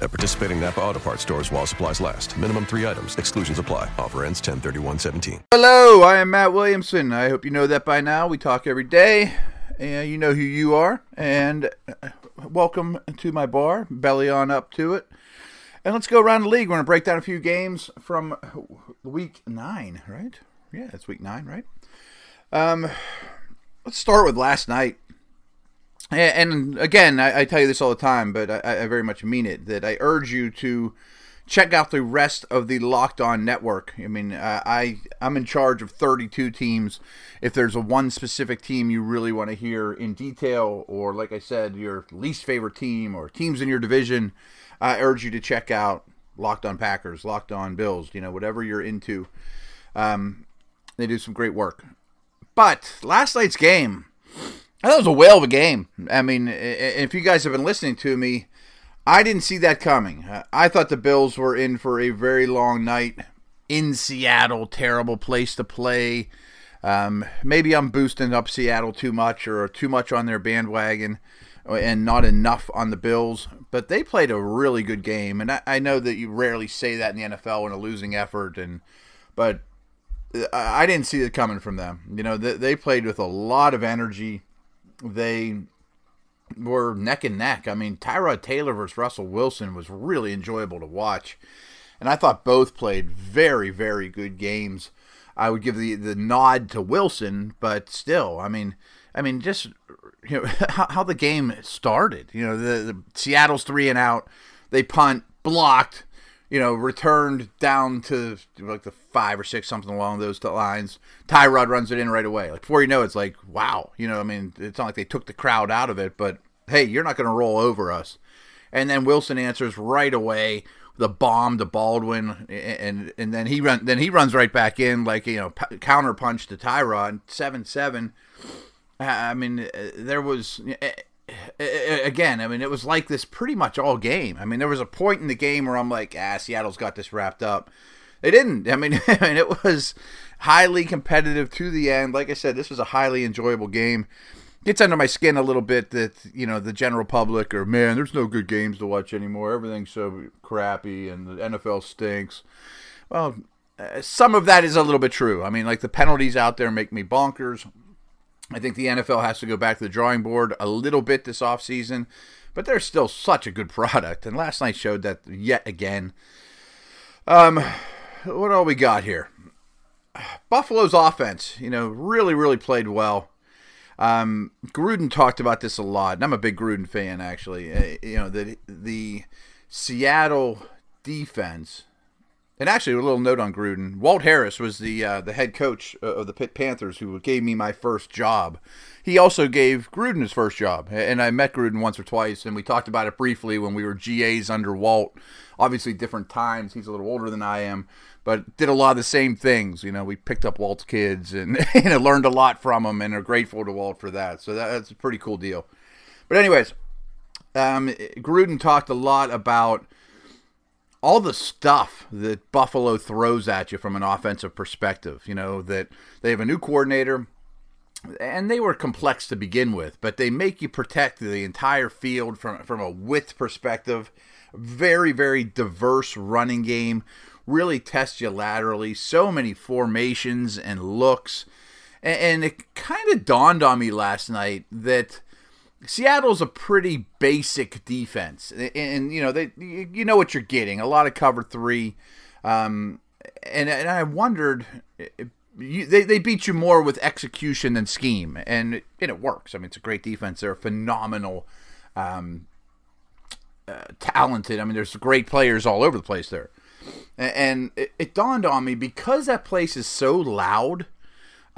At participating Napa Auto Parts stores while supplies last. Minimum three items. Exclusions apply. Offer ends 10-31-17. Hello, I am Matt Williamson. I hope you know that by now. We talk every day, and you know who you are. And uh, welcome to my bar. Belly on up to it. And let's go around the league. We're going to break down a few games from week nine, right? Yeah, it's week nine, right? Um, let's start with last night. And again, I, I, tell you this all the time, but I, I, very much mean it. That I urge you to check out the rest of the Locked On Network. I mean, I I'm in charge of 32 teams. If there's a one specific team you really want to hear in detail, or like I said, your least favorite team or teams in your division, I urge you to check out Locked On Packers, Locked On Bills. You know, whatever you're into, um, they do some great work. But last night's game that was a whale of a game. I mean, if you guys have been listening to me, I didn't see that coming. I thought the Bills were in for a very long night in Seattle. Terrible place to play. Um, maybe I'm boosting up Seattle too much or too much on their bandwagon and not enough on the Bills. But they played a really good game, and I, I know that you rarely say that in the NFL in a losing effort, and but I didn't see it coming from them. You know, they, they played with a lot of energy they were neck and neck. I mean, Tyrod Taylor versus Russell Wilson was really enjoyable to watch. And I thought both played very, very good games. I would give the, the nod to Wilson, but still, I mean, I mean, just you know how, how the game started. You know, the, the Seattle's three and out, they punt, blocked, you know, returned down to like the five or six, something along those lines. Tyrod runs it in right away. Like before you know, it's like wow, you know. I mean, it's not like they took the crowd out of it, but hey, you're not going to roll over us. And then Wilson answers right away the bomb to Baldwin, and and then he run then he runs right back in like you know counter punch to Tyrod seven seven. I mean, uh, there was again, I mean, it was like this pretty much all game. I mean, there was a point in the game where I'm like, ah, Seattle's got this wrapped up. They didn't. I mean, I mean, it was highly competitive to the end. Like I said, this was a highly enjoyable game. Gets under my skin a little bit that you know the general public or man, there's no good games to watch anymore. Everything's so crappy and the NFL stinks. Well, uh, some of that is a little bit true. I mean, like the penalties out there make me bonkers. I think the NFL has to go back to the drawing board a little bit this offseason, but they're still such a good product. And last night showed that yet again. Um, what all we got here? Buffalo's offense, you know, really, really played well. Um, Gruden talked about this a lot, and I'm a big Gruden fan, actually. Uh, you know, the, the Seattle defense and actually, a little note on Gruden: Walt Harris was the uh, the head coach of the Pitt Panthers who gave me my first job. He also gave Gruden his first job, and I met Gruden once or twice, and we talked about it briefly when we were GAs under Walt. Obviously, different times. He's a little older than I am, but did a lot of the same things. You know, we picked up Walt's kids and know, learned a lot from him, and are grateful to Walt for that. So that, that's a pretty cool deal. But anyways, um, Gruden talked a lot about all the stuff that Buffalo throws at you from an offensive perspective. You know, that they have a new coordinator, and they were complex to begin with, but they make you protect the entire field from, from a width perspective. Very, very diverse running game. Really tests you laterally. So many formations and looks. And, and it kind of dawned on me last night that Seattle's a pretty basic defense, and, and, you know they you know what you're getting a lot of cover three, um, and and I wondered. You, they, they beat you more with execution than scheme, and it, and it works. I mean, it's a great defense. They're phenomenal, um, uh, talented. I mean, there's great players all over the place there. And, and it, it dawned on me because that place is so loud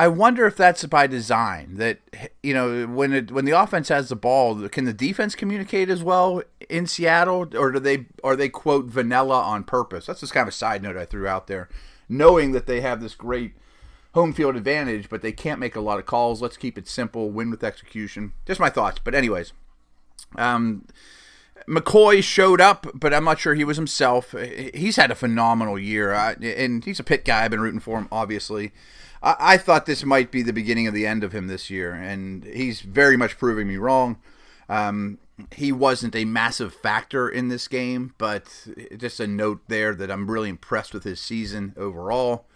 I wonder if that's by design. That you know, when it, when the offense has the ball, can the defense communicate as well in Seattle, or do they are they quote vanilla on purpose? That's just kind of a side note I threw out there, knowing that they have this great home field advantage, but they can't make a lot of calls. Let's keep it simple, win with execution. Just my thoughts. But anyways, um, McCoy showed up, but I'm not sure he was himself. He's had a phenomenal year, and he's a Pitt guy. I've been rooting for him, obviously. I, thought this might be the beginning of the end of him this year, and he's very much proving me wrong. Um, he wasn't a massive factor in this game, but just a note there that I'm really impressed with his season overall.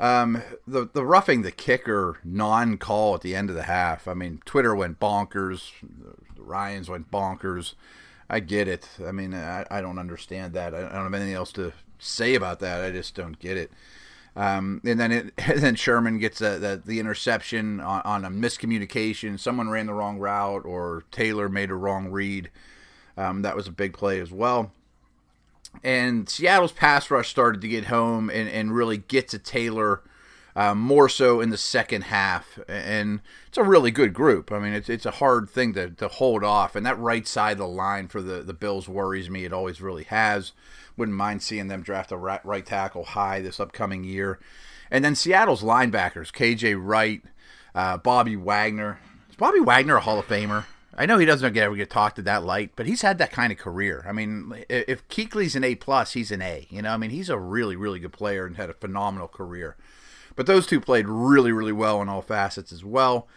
Um, the the roughing the kicker non call at the end of the half. I mean, Twitter went bonkers. The Ryans went bonkers. I get it. I mean, I, I don't understand that. I, I don't have anything else to say about that. I just don't get it. Um, and then it, and then Sherman gets a, the, the interception on, on, a miscommunication. Someone ran the wrong route, or Taylor made a wrong read. Um, that was a big play as well. And Seattle's pass rush started to get home and, and really get to Taylor um, more so in the second half. And it's a really good group. I mean, it's, it's a hard thing to, to hold off. And that right side of the line for the, the Bills worries me. It always really has. Wouldn't mind seeing them draft a right, right tackle high this upcoming year. And then Seattle's linebackers, KJ Wright, uh, Bobby Wagner. Is Bobby Wagner a Hall of Famer? I know he doesn't get ever get talked to that light, but he's had that kind of career. I mean, if Kuechly's an A plus, he's an A. You know, I mean, he's a really, really good player and had a phenomenal career. But those two played really, really well in all facets as well.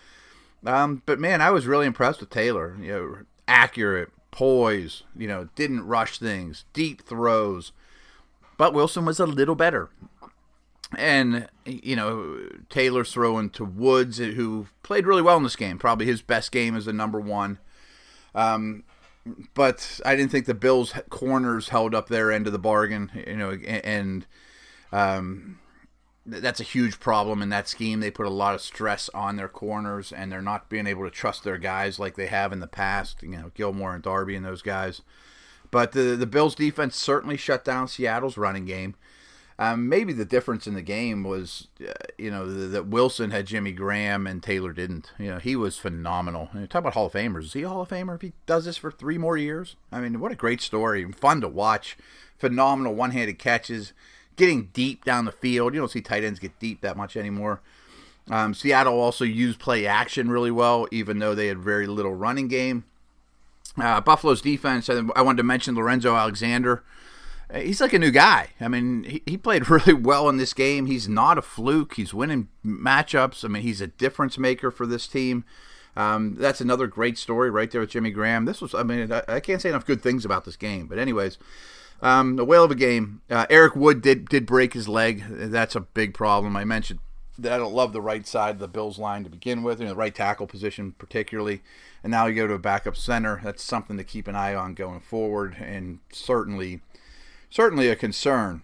Um, but man, I was really impressed with Taylor. You know, accurate, poise. You know, didn't rush things, deep throws. But Wilson was a little better. And you know Taylor's throwing to Woods, who played really well in this game. Probably his best game as a number one. Um, but I didn't think the Bills' corners held up their end of the bargain. You know, and um, that's a huge problem in that scheme. They put a lot of stress on their corners, and they're not being able to trust their guys like they have in the past. You know, Gilmore and Darby and those guys. But the the Bills' defense certainly shut down Seattle's running game. Um, maybe the difference in the game was, uh, you know, that Wilson had Jimmy Graham and Taylor didn't. You know, he was phenomenal. You know, talk about Hall of Famers. Is he a Hall of Famer if he does this for three more years? I mean, what a great story. and Fun to watch. Phenomenal one-handed catches, getting deep down the field. You don't see tight ends get deep that much anymore. Um, Seattle also used play action really well, even though they had very little running game. Uh, Buffalo's defense, I wanted to mention Lorenzo Alexander he's like a new guy. I mean, he, he played really well in this game. He's not a fluke. He's winning matchups. I mean, he's a difference maker for this team. Um, that's another great story right there with Jimmy Graham. This was, I mean, I, I can't say enough good things about this game. But anyways, um, a whale of a game. Uh, Eric Wood did did break his leg. That's a big problem. I mentioned that I don't love the right side of the Bills line to begin with, you know, the right tackle position particularly. And now you go to a backup center. That's something to keep an eye on going forward, and certainly certainly a concern.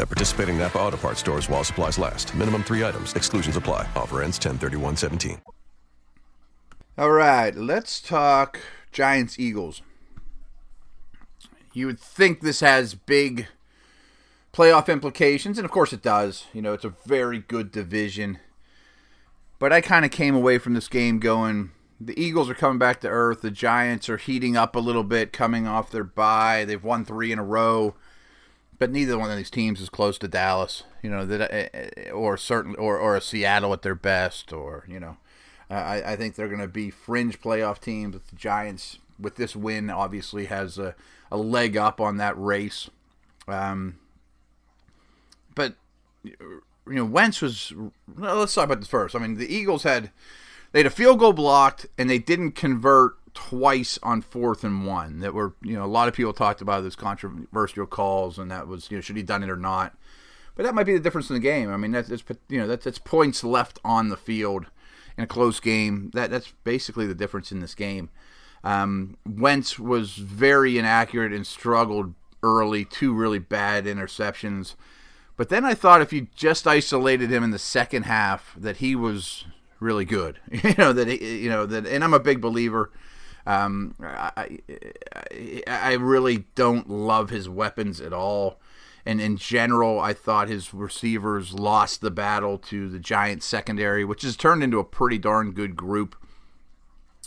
At participating Napa Auto Parts stores while supplies last. Minimum three items. Exclusions apply. Offer ends 10-31-17. All right, let's talk Giants Eagles. You would think this has big playoff implications, and of course it does. You know, it's a very good division. But I kind of came away from this game going, the Eagles are coming back to earth. The Giants are heating up a little bit, coming off their bye. They've won three in a row but neither one of these teams is close to Dallas. You know that, eh, eh, or certainly, or or a Seattle at their best, or you know, I, I think they're going to be fringe playoff teams. The Giants, with this win, obviously has a, a leg up on that race. Um, but you know, Wentz was. Let's talk about this first. I mean, the Eagles had they had a field goal blocked, and they didn't convert twice on fourth and one that were you know a lot of people talked about those controversial calls and that was you know should he done it or not but that might be the difference in the game i mean that's, that's you know that's, that's points left on the field in a close game that that's basically the difference in this game um, Wentz was very inaccurate and struggled early two really bad interceptions but then I thought if you just isolated him in the second half that he was really good. you know that he, you know that, and I'm a big believer. Um, I, I, I really don't love his weapons at all. And in general, I thought his receivers lost the battle to the Giants secondary, which has turned into a pretty darn good group.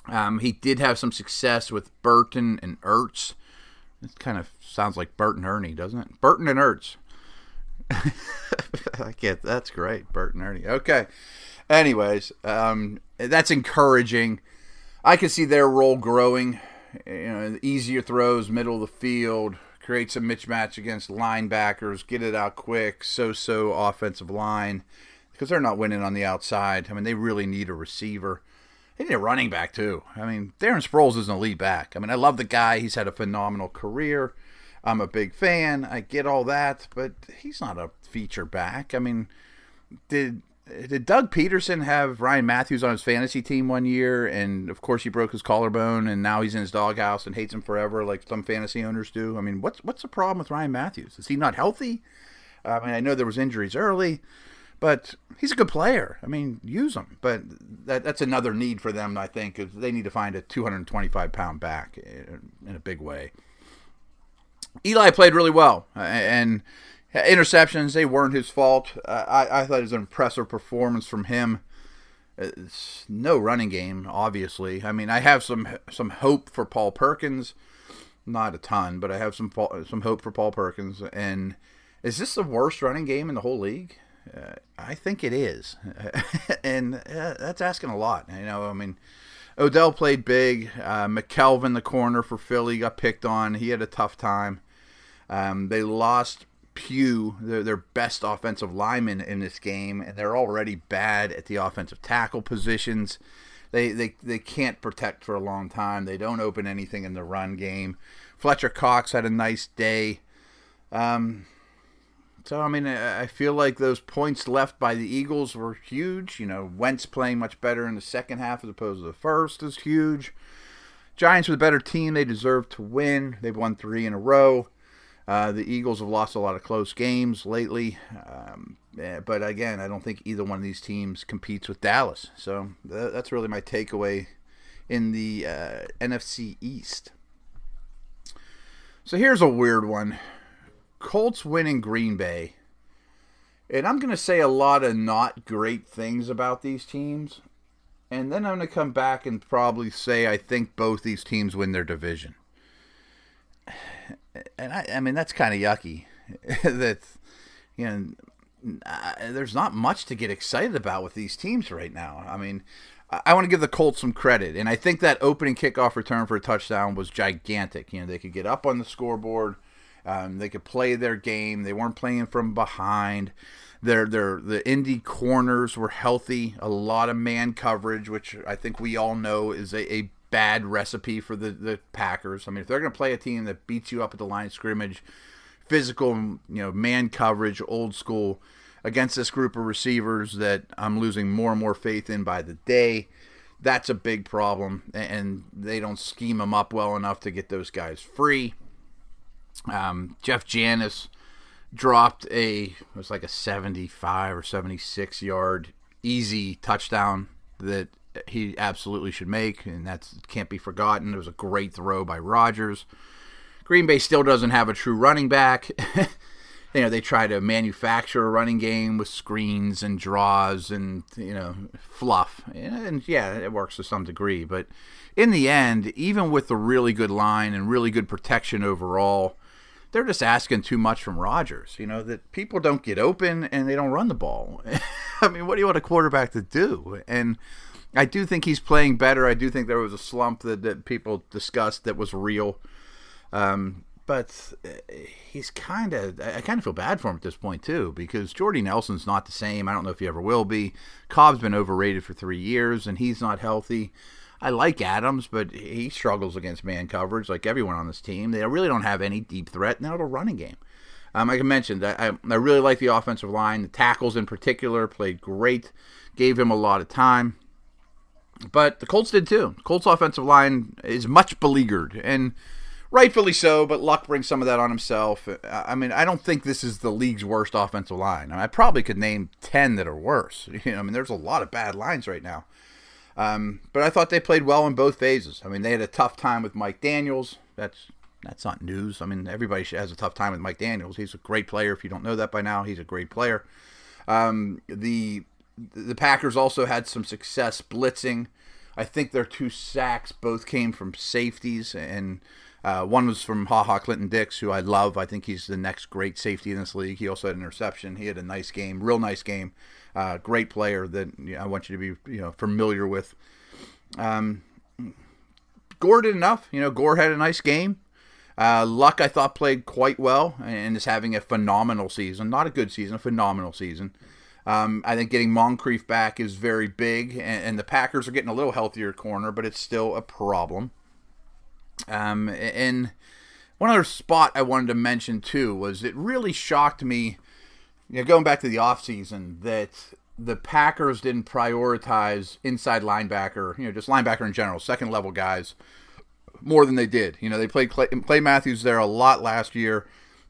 Um, he did have some success with Burton and Ertz. It kind of sounds like Burton Ernie, doesn't it? Burton and Ertz. I get that's great, Burton Ernie. Okay. Anyways, um, that's encouraging. I can see their role growing. You know, easier throws, middle of the field, create some mismatch against linebackers, get it out quick, so-so offensive line, because they're not winning on the outside. I mean, they really need a receiver. They need a running back too. I mean, Darren Sproles is an elite back. I mean, I love the guy. He's had a phenomenal career. I'm a big fan. I get all that, but he's not a feature back. I mean, did did Doug Pederson have Ryan Mathews on his fantasy team one year, and of course he broke his collarbone, and now he's in his doghouse and hates him forever, like some fantasy owners do? I mean, what's what's the problem with Ryan Mathews? Is he not healthy? I mean, I know there was injuries early, but he's a good player. I mean, use him. But that, that's another need for them, I think, is they need to find a 225 pound back in, in a big way. Eli played really well, uh, and interceptions they weren't his fault. I, I thought it was an impressive performance from him. It's no running game, obviously. I mean, I have some some hope for Paul Perkins, not a ton, but I have some some hope for Paul Perkins. And is this the worst running game in the whole league? Uh, I think it is, and uh, that's asking a lot. You know, I mean, Odell played big. Uh, McKelvin, the corner for Philly, got picked on. He had a tough time. Um, they lost Pugh, their, their best offensive lineman in this game, and they're already bad at the offensive tackle positions. They, they, they can't protect for a long time. They don't open anything in the run game. Fletcher Cox had a nice day. Um, so, I mean, I feel like those points left by the Eagles were huge. You know, Wentz playing much better in the second half as opposed to the first is huge. Giants were the better team. They deserve to win. They've won three in a row. Uh, the Eagles have lost a lot of close games lately, um, eh, but again, I don't think either one of these teams competes with Dallas. So th- that's really my takeaway in the uh, NFC East. So here's a weird one Colts winning Green Bay. And I'm going to say a lot of not great things about these teams. And then I'm going to come back and probably say I think both these teams win their division and I, I mean that's kind of yucky. that you know, there's not much to get excited about with these teams right now. I mean, I, I want to give the Colts some credit, and I think that opening kickoff return for a touchdown was gigantic. You know, they could get up on the scoreboard. Um, they could play their game. They weren't playing from behind. Their their the Indy corners were healthy. A lot of man coverage, which I think we all know is a, a bad recipe for the, the Packers. I mean, if they're going to play a team that beats you up at the line of scrimmage, physical, you know, man coverage, old school, against this group of receivers that I'm losing more and more faith in by the day, that's a big problem. And they don't scheme them up well enough to get those guys free. Um, Jeff Janis dropped a it was like a 75 or 76 yard easy touchdown that he absolutely should make, and that can't be forgotten. It was a great throw by Rodgers. Green Bay still doesn't have a true running back. you know, they try to manufacture a running game with screens and draws and, you know, fluff. And yeah, it works to some degree. But in the end, even with the really good line and really good protection overall, they're just asking too much from Rodgers. You know, that people don't get open and they don't run the ball. I mean, what do you want a quarterback to do? And I do think he's playing better. I do think there was a slump that, that people discussed that was real. Um, but uh, he's kind of I kind of feel bad for him at this point too because Jordy Nelson's not the same. I don't know if he ever will be. Cobb's been overrated for three years and he's not healthy. I like Adams, but he struggles against man coverage like everyone on this team. They really don't have any deep threat now to running game. Um, like I mentioned, I, I really like the offensive line. The tackles in particular played great, gave him a lot of time. But the Colts did too. Colts offensive line is much beleaguered, and rightfully so, but Luck brings some of that on himself. I mean, I don't think this is the league's worst offensive line. I, mean, I probably could name 10 that are worse. You know, I mean, there's a lot of bad lines right now. Um, but I thought they played well in both phases. I mean, they had a tough time with Mike Daniels. That's that's not news. I mean, everybody has a tough time with Mike Daniels. He's a great player. If you don't know that by now, he's a great player. Um, the the Packers also had some success blitzing. I think their two sacks both came from safeties, and uh, one was from Ha Ha Clinton Dix, who I love. I think he's the next great safety in this league. He also had an interception. He had a nice game, real nice game. Uh, great player that you know, I want you to be you know familiar with. Um, Gore did enough. You know, Gore had a nice game. Uh, Luck, I thought, played quite well and is having a phenomenal season. Not a good season, a phenomenal season. Um, I think getting Moncrief back is very big, and, and, the Packers are getting a little healthier corner, but it's still a problem. Um, and one other spot I wanted to mention too was it really shocked me, you know, going back to the offseason, that the Packers didn't prioritize inside linebacker, you know, just linebacker in general, second level guys more than they did. You know, they played Clay, Clay Matthews there a lot last year.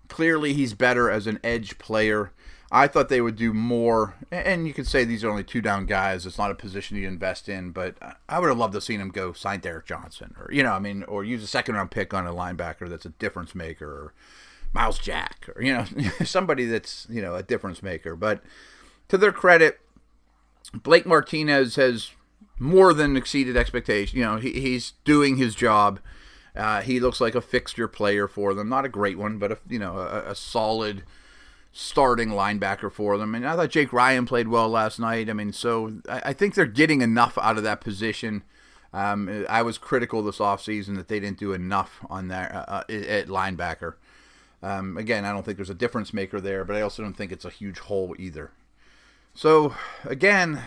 Clearly, he's better as an edge player. I thought they would do more, and you could say these are only two down guys. It's not a position you invest in, but I would have loved to have seen him go sign Derrick Johnson, or you know, I mean, or use a second round pick on a linebacker that's a difference maker, or Myles Jack, or you know, somebody that's you know a difference maker. But to their credit, Blake Martinez has more than exceeded expectation. You know, he, he's doing his job. Uh, he looks like a fixture player for them. Not a great one, but a, you know, a, a, solid starting linebacker for them. And I thought Jake Ryan played well last night. I mean, so I, I think they're getting enough out of that position. Um, I was critical this offseason that they didn't do enough on that uh, uh at linebacker. Um, again, I don't think there's a difference maker there, but I also don't think it's a huge hole either. So again,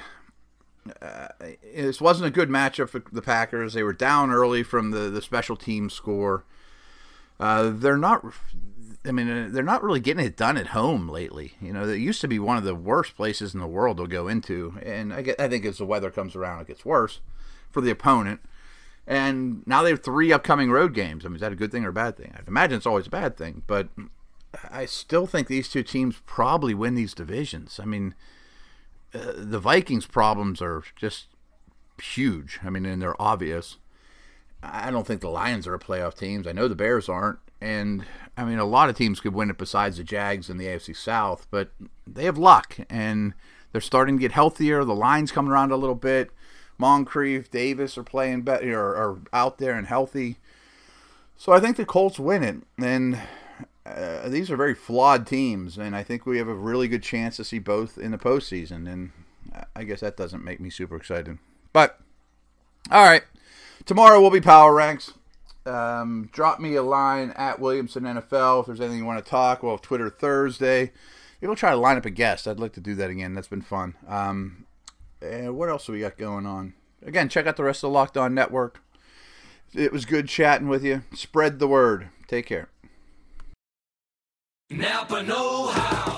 uh, this wasn't a good matchup for the Packers. They were down early from the, the special team score. Uh, they're not. I mean, uh, they're not really getting it done at home lately. You know, it used to be one of the worst places in the world to go into, and I, get, I think as the weather comes around, it gets worse for the opponent. And now they have three upcoming road games. I mean, is that a good thing or a bad thing? I'd imagine it's always a bad thing, but I still think these two teams probably win these divisions. I mean, uh, the Vikings' problems are just huge. I mean, and they're obvious. I don't think the Lions are a playoff teams. I know the Bears aren't, and I mean, a lot of teams could win it besides the Jags in the AFC South, but they have luck, and they're starting to get healthier. The line's coming around a little bit. Moncrief, Davis are playing better, are, are out there and healthy. So I think the Colts win it, and uh, these are very flawed teams, and I think we have a really good chance to see both in the postseason. And I guess that doesn't make me super excited. But all right, tomorrow will be power ranks. Um, drop me a line at Williamson NFL if there's anything you want to talk. We'll have Twitter Thursday. Maybe we'll try to line up a guest. I'd like to do that again. That's been fun. Um, and what else do we got going on? Again, check out the rest of the Locked On Network. It was good chatting with you. Spread the word. Take care. Napa Know How.